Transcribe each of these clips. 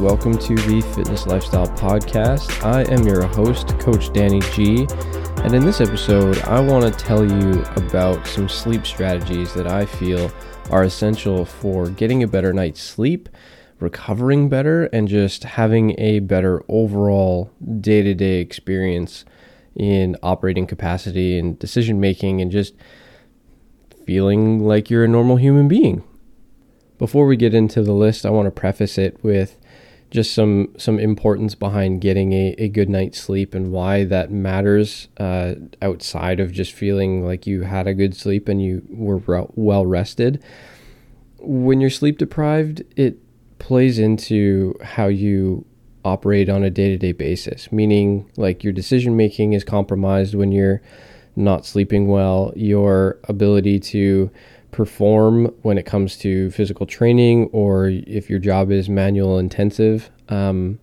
welcome to the Fitness Lifestyle Podcast. I am your host, Coach Danny G, and in this episode, I want to tell you about some sleep strategies that I feel are essential for getting a better night's sleep, recovering better, and just having a better overall day to day experience in operating capacity and decision making and just feeling like you're a normal human being. Before we get into the list, I want to preface it with just some some importance behind getting a, a good night's sleep and why that matters uh, outside of just feeling like you had a good sleep and you were re- well rested. When you're sleep deprived, it plays into how you operate on a day to day basis, meaning like your decision making is compromised when you're not sleeping well, your ability to perform when it comes to physical training or if your job is manual intensive um,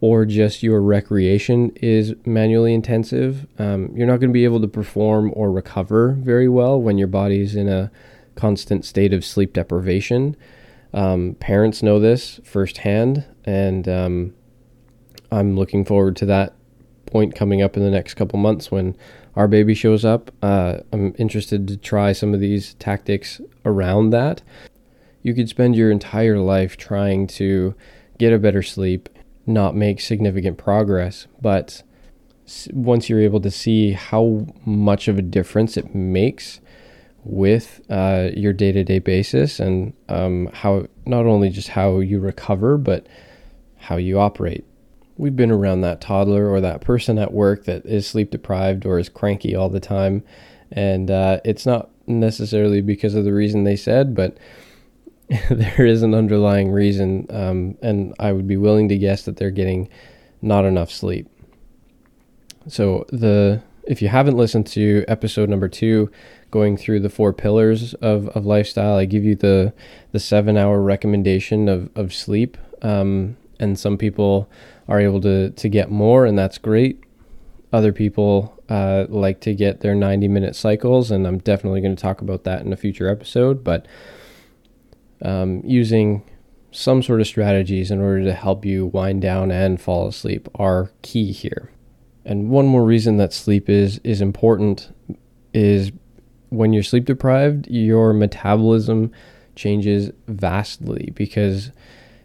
or just your recreation is manually intensive, um, you're not going to be able to perform or recover very well when your body's in a constant state of sleep deprivation. Um, parents know this firsthand, and um, I'm looking forward to that point coming up in the next couple months when our baby shows up. Uh, I'm interested to try some of these tactics around that. You could spend your entire life trying to get a better sleep, not make significant progress, but once you're able to see how much of a difference it makes with uh, your day-to-day basis and um, how not only just how you recover but how you operate we've been around that toddler or that person at work that is sleep deprived or is cranky all the time. And uh, it's not necessarily because of the reason they said, but there is an underlying reason. Um, and I would be willing to guess that they're getting not enough sleep. So the if you haven't listened to episode number two, going through the four pillars of, of lifestyle, I give you the the seven hour recommendation of, of sleep. Um, and some people are able to to get more, and that's great. Other people uh, like to get their 90 minute cycles, and I'm definitely going to talk about that in a future episode. But um, using some sort of strategies in order to help you wind down and fall asleep are key here. And one more reason that sleep is is important is when you're sleep deprived, your metabolism changes vastly because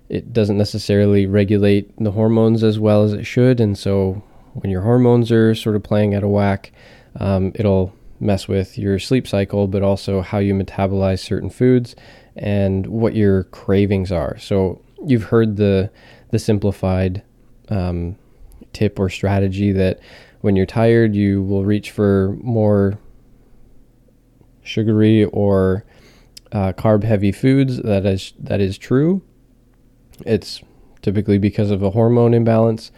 it doesn't necessarily regulate the hormones as well as it should. And so when your hormones are sort of playing out of whack, um, it'll mess with your sleep cycle, but also how you metabolize certain foods and what your cravings are. So you've heard the the simplified um, tip or strategy that when you're tired, you will reach for more sugary or uh, carb heavy foods. That is that is true. It's typically because of a hormone imbalance,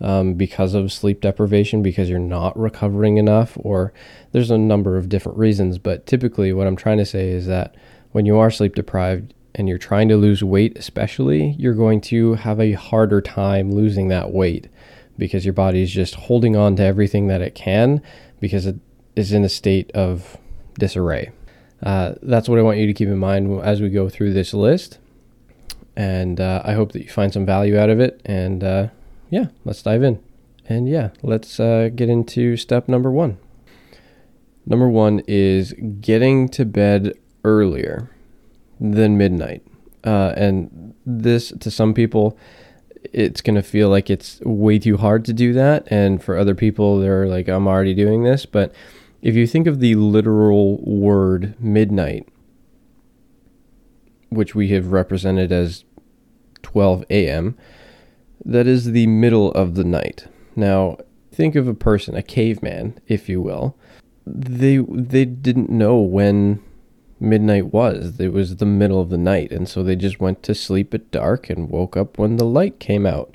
um, because of sleep deprivation, because you're not recovering enough, or there's a number of different reasons. But typically, what I'm trying to say is that when you are sleep deprived and you're trying to lose weight, especially, you're going to have a harder time losing that weight because your body is just holding on to everything that it can because it is in a state of disarray. Uh, that's what I want you to keep in mind as we go through this list. And uh, I hope that you find some value out of it. And uh, yeah, let's dive in. And yeah, let's uh, get into step number one. Number one is getting to bed earlier than midnight. Uh, and this, to some people, it's going to feel like it's way too hard to do that. And for other people, they're like, I'm already doing this. But if you think of the literal word midnight, which we have represented as 12 a.m., that is the middle of the night. Now, think of a person, a caveman, if you will. They they didn't know when midnight was. It was the middle of the night, and so they just went to sleep at dark and woke up when the light came out.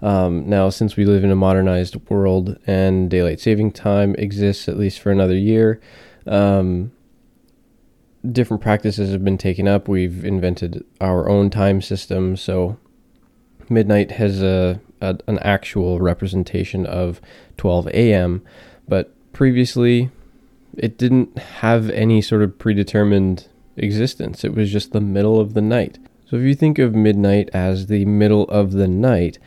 Um, now, since we live in a modernized world and daylight saving time exists at least for another year, um, different practices have been taken up. We've invented our own time system. So midnight has a, a an actual representation of 12 a.m., but previously it didn't have any sort of predetermined existence. It was just the middle of the night. So if you think of midnight as the middle of the night,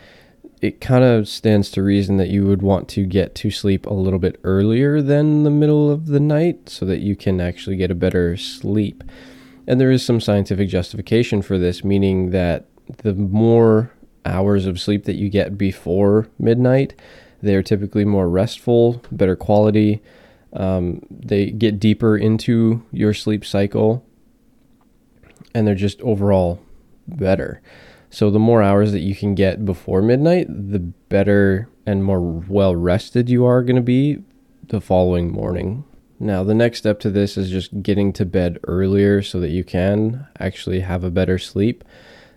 it kind of stands to reason that you would want to get to sleep a little bit earlier than the middle of the night so that you can actually get a better sleep. And there is some scientific justification for this, meaning that the more hours of sleep that you get before midnight, they are typically more restful, better quality. Um, they get deeper into your sleep cycle, and they're just overall better. So the more hours that you can get before midnight, the better and more well rested you are going to be the following morning. Now, the next step to this is just getting to bed earlier so that you can actually have a better sleep.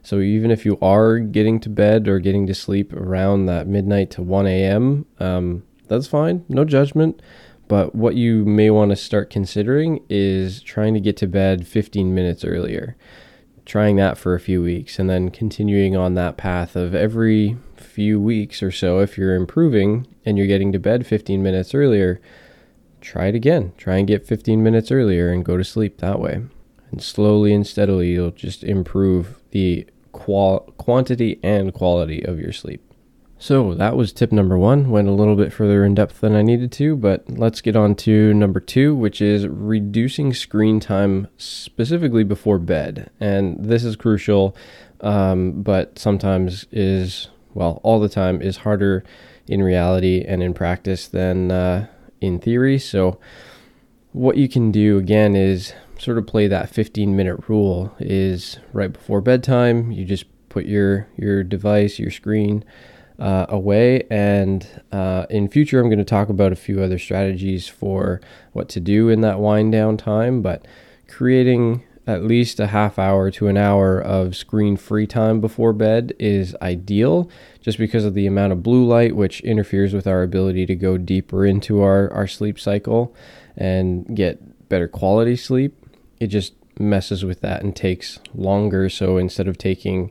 So, even if you are getting to bed or getting to sleep around that midnight to 1 a.m., um, that's fine, no judgment. But what you may want to start considering is trying to get to bed 15 minutes earlier trying that for a few weeks and then continuing on that path of every few weeks or so if you're improving and you're getting to bed 15 minutes earlier try it again. Try and get 15 minutes earlier and go to sleep that way. And slowly and steadily you'll just improve the qual- quantity and quality of your sleep so that was tip number one. Went a little bit further in depth than I needed to, but let's get on to number two, which is reducing screen time specifically before bed. And this is crucial, um, but sometimes is, well, all the time is harder in reality and in practice than uh, in theory. So, what you can do again is sort of play that 15 minute rule is right before bedtime, you just put your, your device, your screen, uh, away. And uh, in future, I'm going to talk about a few other strategies for what to do in that wind down time. But creating at least a half hour to an hour of screen free time before bed is ideal just because of the amount of blue light, which interferes with our ability to go deeper into our, our sleep cycle and get better quality sleep. It just messes with that and takes longer. So instead of taking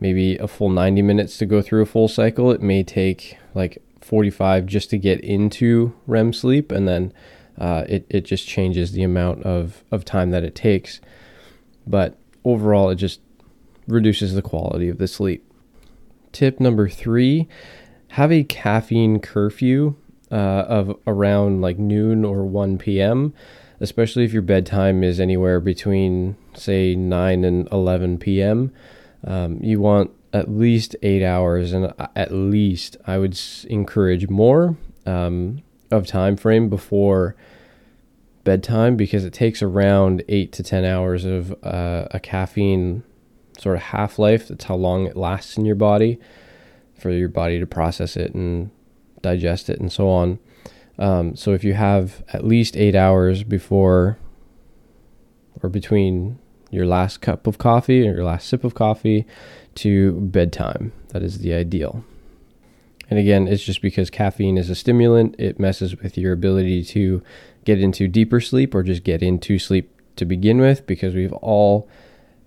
maybe a full 90 minutes to go through a full cycle. It may take like 45 just to get into REM sleep, and then uh, it, it just changes the amount of, of time that it takes. But overall, it just reduces the quality of the sleep. Tip number three have a caffeine curfew uh, of around like noon or 1 p.m., especially if your bedtime is anywhere between, say, 9 and 11 p.m. Um, you want at least eight hours, and at least I would encourage more um, of time frame before bedtime because it takes around eight to ten hours of uh, a caffeine sort of half life. That's how long it lasts in your body for your body to process it and digest it and so on. Um, so if you have at least eight hours before or between your last cup of coffee or your last sip of coffee to bedtime. That is the ideal. And again, it's just because caffeine is a stimulant, it messes with your ability to get into deeper sleep or just get into sleep to begin with because we've all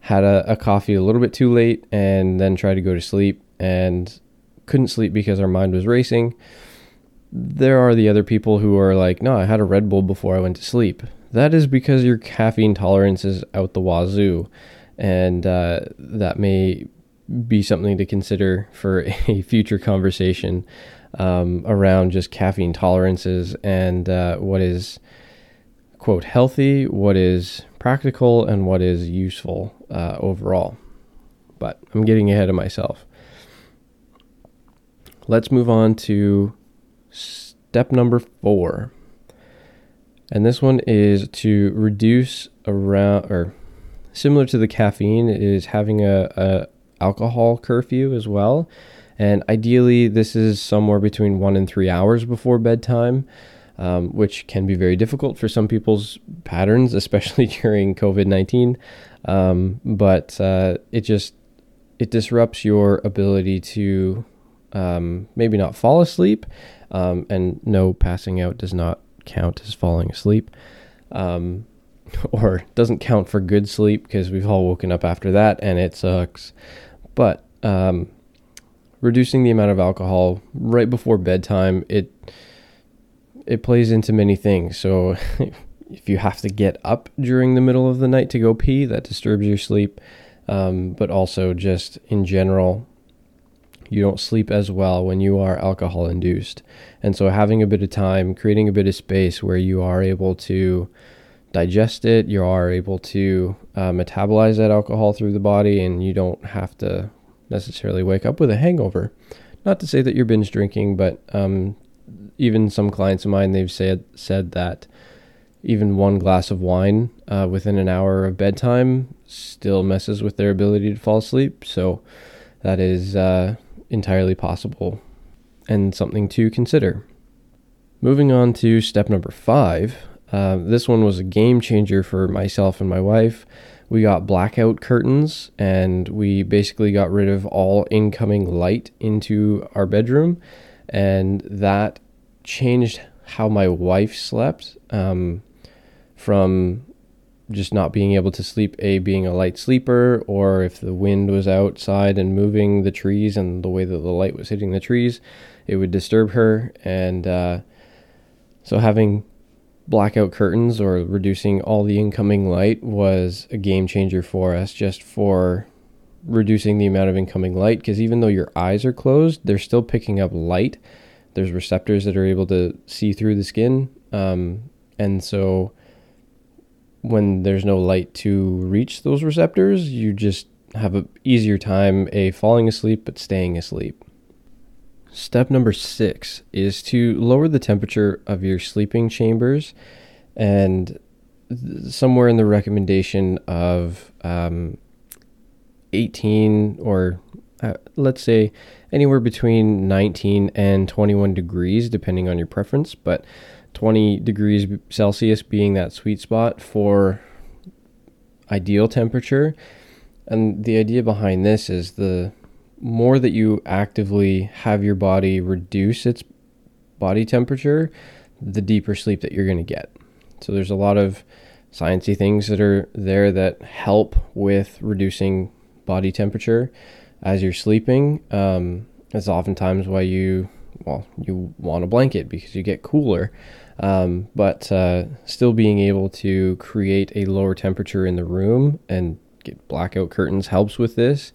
had a, a coffee a little bit too late and then tried to go to sleep and couldn't sleep because our mind was racing. There are the other people who are like, no, I had a Red Bull before I went to sleep. That is because your caffeine tolerance is out the wazoo, and uh, that may be something to consider for a future conversation um, around just caffeine tolerances and uh, what is quote healthy, what is practical, and what is useful uh, overall. But I'm getting ahead of myself. Let's move on to step number four. And this one is to reduce around or similar to the caffeine is having a, a alcohol curfew as well. And ideally, this is somewhere between one and three hours before bedtime, um, which can be very difficult for some people's patterns, especially during COVID nineteen. Um, but uh, it just it disrupts your ability to um, maybe not fall asleep, um, and no passing out does not count as falling asleep. Um, or doesn't count for good sleep because we've all woken up after that and it sucks. But um, reducing the amount of alcohol right before bedtime, it it plays into many things. So if you have to get up during the middle of the night to go pee, that disturbs your sleep. um, but also just in general, you don't sleep as well when you are alcohol induced. And so, having a bit of time, creating a bit of space where you are able to digest it, you are able to uh, metabolize that alcohol through the body, and you don't have to necessarily wake up with a hangover. Not to say that you're binge drinking, but um, even some clients of mine, they've said said that even one glass of wine uh, within an hour of bedtime still messes with their ability to fall asleep. So that is uh, entirely possible and something to consider. Moving on to step number five. Uh, this one was a game changer for myself and my wife. We got blackout curtains and we basically got rid of all incoming light into our bedroom. And that changed how my wife slept um, from just not being able to sleep, A, being a light sleeper, or if the wind was outside and moving the trees and the way that the light was hitting the trees, it would disturb her. And uh, so having blackout curtains or reducing all the incoming light was a game changer for us just for reducing the amount of incoming light because even though your eyes are closed they're still picking up light there's receptors that are able to see through the skin um, and so when there's no light to reach those receptors you just have an easier time a falling asleep but staying asleep. Step number six is to lower the temperature of your sleeping chambers, and somewhere in the recommendation of um, 18 or uh, let's say anywhere between 19 and 21 degrees, depending on your preference, but 20 degrees Celsius being that sweet spot for ideal temperature. And the idea behind this is the more that you actively have your body reduce its body temperature, the deeper sleep that you're going to get. So there's a lot of sciencey things that are there that help with reducing body temperature as you're sleeping. Um, that's oftentimes why you well you want a blanket because you get cooler. Um, but uh, still being able to create a lower temperature in the room and get blackout curtains helps with this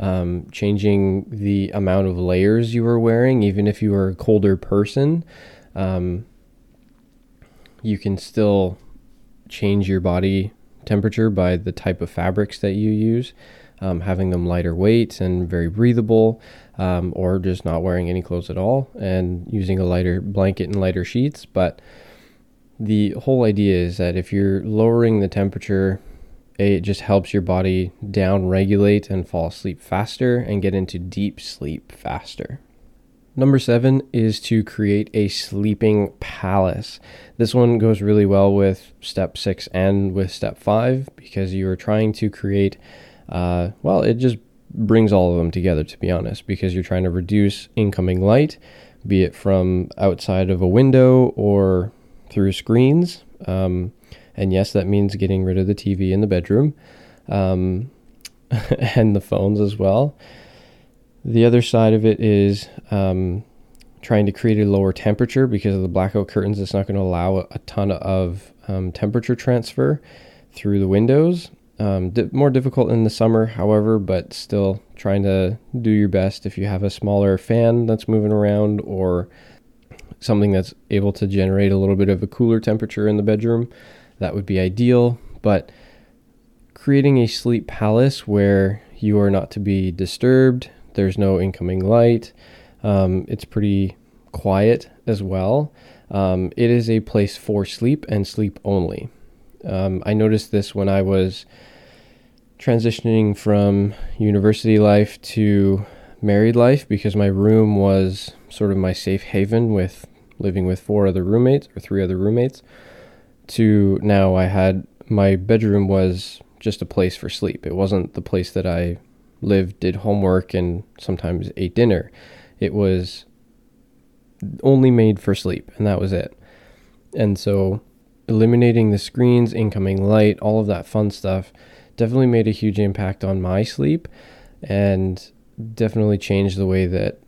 um, changing the amount of layers you are wearing, even if you are a colder person. Um, you can still change your body temperature by the type of fabrics that you use, um, having them lighter weight and very breathable, um, or just not wearing any clothes at all and using a lighter blanket and lighter sheets. But the whole idea is that if you're lowering the temperature it just helps your body down regulate and fall asleep faster and get into deep sleep faster. Number seven is to create a sleeping palace. This one goes really well with step six and with step five because you are trying to create, uh, well, it just brings all of them together, to be honest, because you're trying to reduce incoming light, be it from outside of a window or through screens. Um, and yes, that means getting rid of the TV in the bedroom um, and the phones as well. The other side of it is um, trying to create a lower temperature because of the blackout curtains. It's not going to allow a ton of um, temperature transfer through the windows. Um, di- more difficult in the summer, however, but still trying to do your best if you have a smaller fan that's moving around or something that's able to generate a little bit of a cooler temperature in the bedroom that would be ideal. But creating a sleep palace where you are not to be disturbed, there's no incoming light, um, it's pretty quiet as well. Um, it is a place for sleep and sleep only. Um, I noticed this when I was transitioning from university life to married life because my room was sort of my safe haven with living with four other roommates or three other roommates to now I had my bedroom was just a place for sleep. It wasn't the place that I lived, did homework, and sometimes ate dinner. It was only made for sleep, and that was it. And so, eliminating the screens, incoming light, all of that fun stuff definitely made a huge impact on my sleep and definitely changed the way that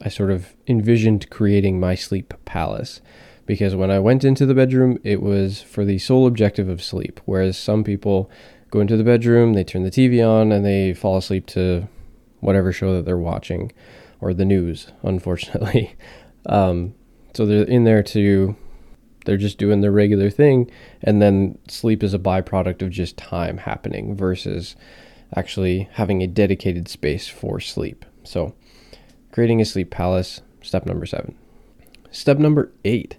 I sort of envisioned creating my sleep palace because when I went into the bedroom, it was for the sole objective of sleep. Whereas some people go into the bedroom, they turn the TV on, and they fall asleep to whatever show that they're watching or the news, unfortunately. Um, so they're in there to, they're just doing their regular thing. And then sleep is a byproduct of just time happening versus actually having a dedicated space for sleep. So creating a sleep palace, step number seven. Step number eight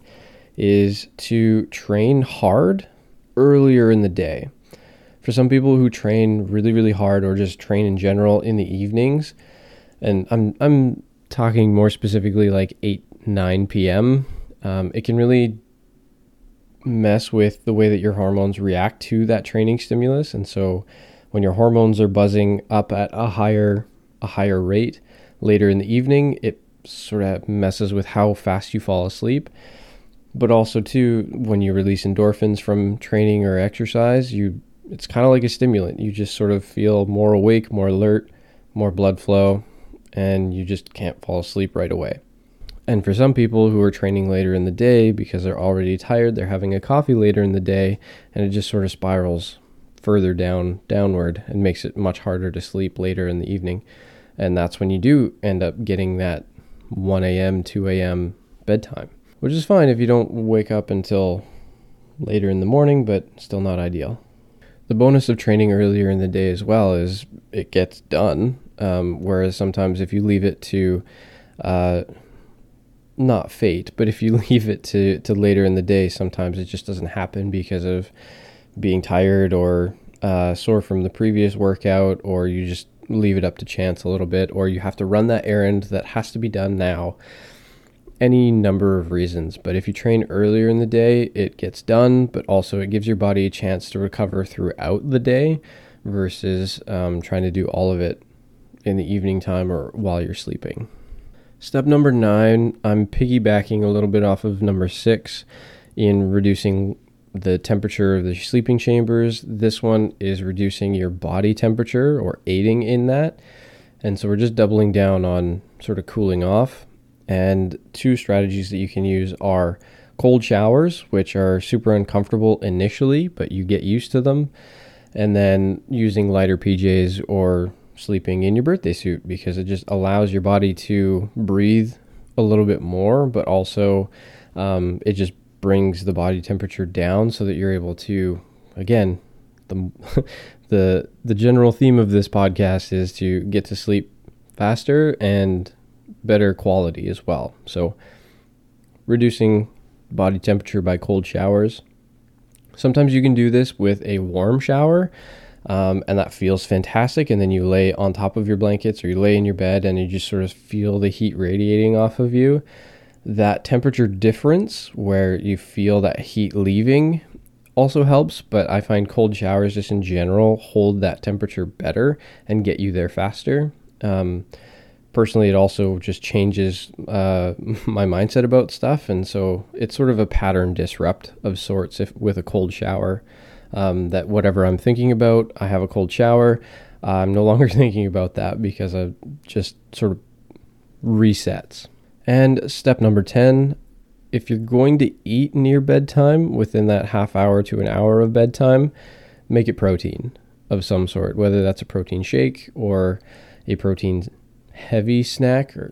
is to train hard earlier in the day for some people who train really really hard or just train in general in the evenings and i'm i'm talking more specifically like 8 9 p.m um, it can really mess with the way that your hormones react to that training stimulus and so when your hormones are buzzing up at a higher a higher rate later in the evening it sort of messes with how fast you fall asleep but also too when you release endorphins from training or exercise you it's kind of like a stimulant. You just sort of feel more awake, more alert, more blood flow, and you just can't fall asleep right away. And for some people who are training later in the day because they're already tired, they're having a coffee later in the day, and it just sort of spirals further down downward and makes it much harder to sleep later in the evening. And that's when you do end up getting that 1 a.m., 2 a.m. bedtime, which is fine if you don't wake up until later in the morning, but still not ideal. The bonus of training earlier in the day as well is it gets done. Um, whereas sometimes if you leave it to, uh, not fate, but if you leave it to, to later in the day, sometimes it just doesn't happen because of being tired or uh, sore from the previous workout, or you just leave it up to chance a little bit, or you have to run that errand that has to be done now any number of reasons. But if you train earlier in the day, it gets done, but also it gives your body a chance to recover throughout the day versus um, trying to do all of it in the evening time or while you're sleeping. Step number nine, I'm piggybacking a little bit off of number six in reducing the temperature of the sleeping chambers. This one is reducing your body temperature or aiding in that. And so we're just doubling down on sort of cooling off. And two strategies that you can use are cold showers, which are super uncomfortable initially, but you get used to them. And then using lighter PJs or sleeping in your birthday suit because it just allows your body to breathe a little bit more, but also um, it just brings the body temperature down so that you're able to, again, the the the general theme of this podcast is to get to sleep faster and better quality as well. So, reducing body temperature by cold showers. Sometimes you can do this with a warm shower, um, and that feels fantastic. And then you lay on top of your blankets or you lay in your bed and you just sort of feel the heat radiating off of you. That temperature difference, where you feel that heat leaving, also helps, but I find cold showers just in general hold that temperature better and get you there faster. Um, personally, it also just changes uh, my mindset about stuff, and so it's sort of a pattern disrupt of sorts. If with a cold shower, um, that whatever I'm thinking about, I have a cold shower. I'm no longer thinking about that because I just sort of resets. And step number 10 if you're going to eat near bedtime within that half hour to an hour of bedtime, make it protein of some sort, whether that's a protein shake or a protein heavy snack or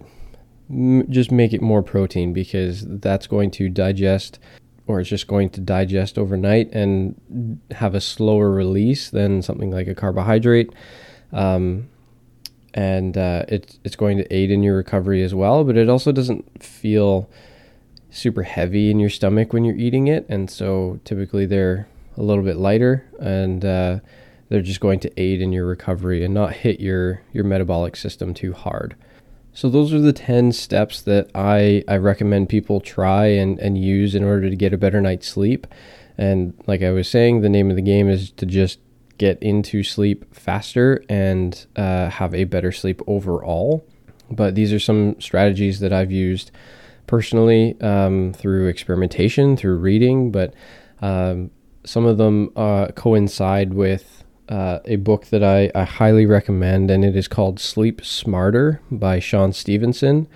just make it more protein because that's going to digest or it's just going to digest overnight and have a slower release than something like a carbohydrate. Um, and uh, it's it's going to aid in your recovery as well, but it also doesn't feel super heavy in your stomach when you're eating it, and so typically they're a little bit lighter and uh, they're just going to aid in your recovery and not hit your your metabolic system too hard. So those are the 10 steps that I, I recommend people try and, and use in order to get a better night's sleep. And like I was saying, the name of the game is to just get into sleep faster and uh, have a better sleep overall. But these are some strategies that I've used personally um, through experimentation, through reading, but um, some of them uh, coincide with uh, a book that I, I highly recommend, and it is called Sleep Smarter by Shawn Stevenson.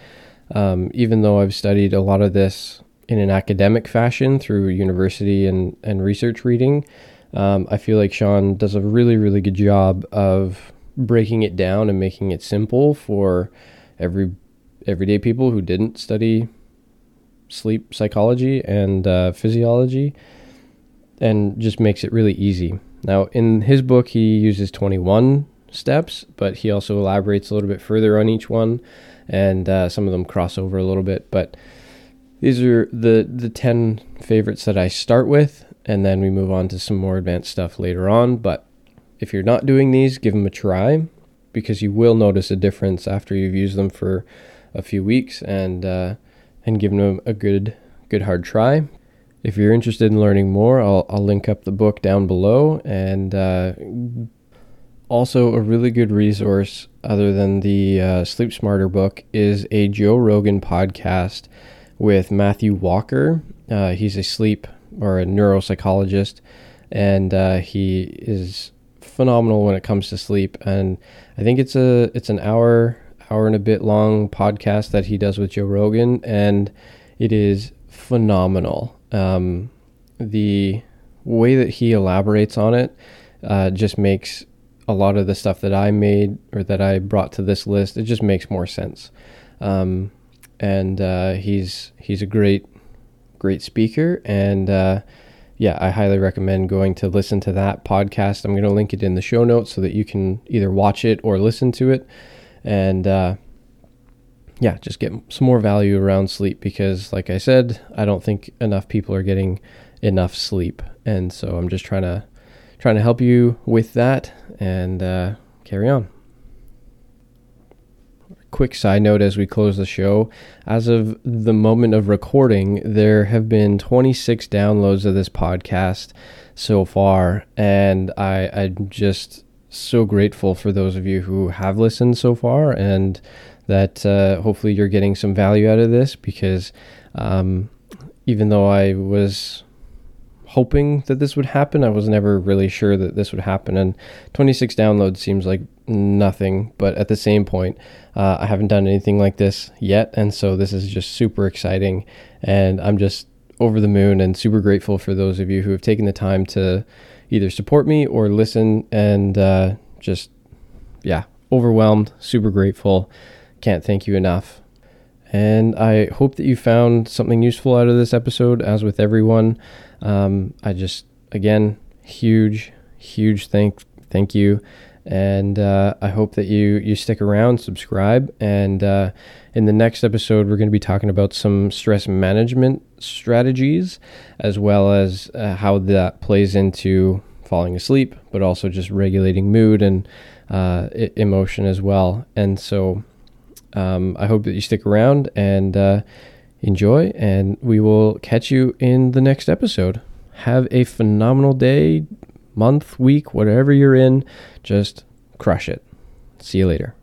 Um, even though I've studied a lot of this in an academic fashion through university and, and research reading, Um, I feel like Shawn does a really, really good job of breaking it down and making it simple for every everyday people who didn't study sleep psychology and uh, physiology, and just makes it really easy. Now, in his book, he uses 21 steps, but he also elaborates a little bit further on each one, and uh, some of them cross over a little bit. But these are the the 10 favorites that I start with, and then we move on to some more advanced stuff later on. But if you're not doing these, give them a try because you will notice a difference after you've used them for a few weeks and uh, and given them a good good hard try. If you're interested in learning more, I'll, I'll link up the book down below and uh, also, a really good resource, other than the uh, Sleep Smarter book, is a Joe Rogan podcast with Matthew Walker. Uh, he's a sleep or a neuropsychologist, and uh, he is phenomenal when it comes to sleep. And I think it's a it's an hour hour and a bit long podcast that he does with Joe Rogan, and it is phenomenal. Um, the way that he elaborates on it uh, just makes a lot of the stuff that I made or that I brought to this list, it just makes more sense. Um, and uh, he's he's a great great speaker, and uh, yeah, I highly recommend going to listen to that podcast. I'm going to link it in the show notes so that you can either watch it or listen to it, and uh, yeah, just get some more value around sleep because, like I said, I don't think enough people are getting enough sleep, and so I'm just trying to trying to help you with that and uh, carry on. Quick side note as we close the show. As of the moment of recording, there have been 26 downloads of this podcast so far, and I, I'm just so grateful for those of you who have listened so far and that uh, hopefully you're getting some value out of this because um, even though I was hoping that this would happen. I was never really sure that this would happen. And 26 downloads seems like nothing, but at the same point, uh, I haven't done anything like this yet. And so this is just super exciting. And I'm just over the moon and super grateful for those of you who have taken the time to either support me or listen and uh, just, yeah, overwhelmed, super grateful. Can't thank you enough. And I hope that you found something useful out of this episode, as with everyone. Um, I just again huge, huge thank thank you, and uh, I hope that you you stick around, subscribe, and uh, in the next episode we're going to be talking about some stress management strategies, as well as uh, how that plays into falling asleep, but also just regulating mood and uh, emotion as well. And so um, I hope that you stick around and uh, enjoy, and we will catch you in the next episode. Have a phenomenal day, month, week, whatever you're in. Just crush it. See you later.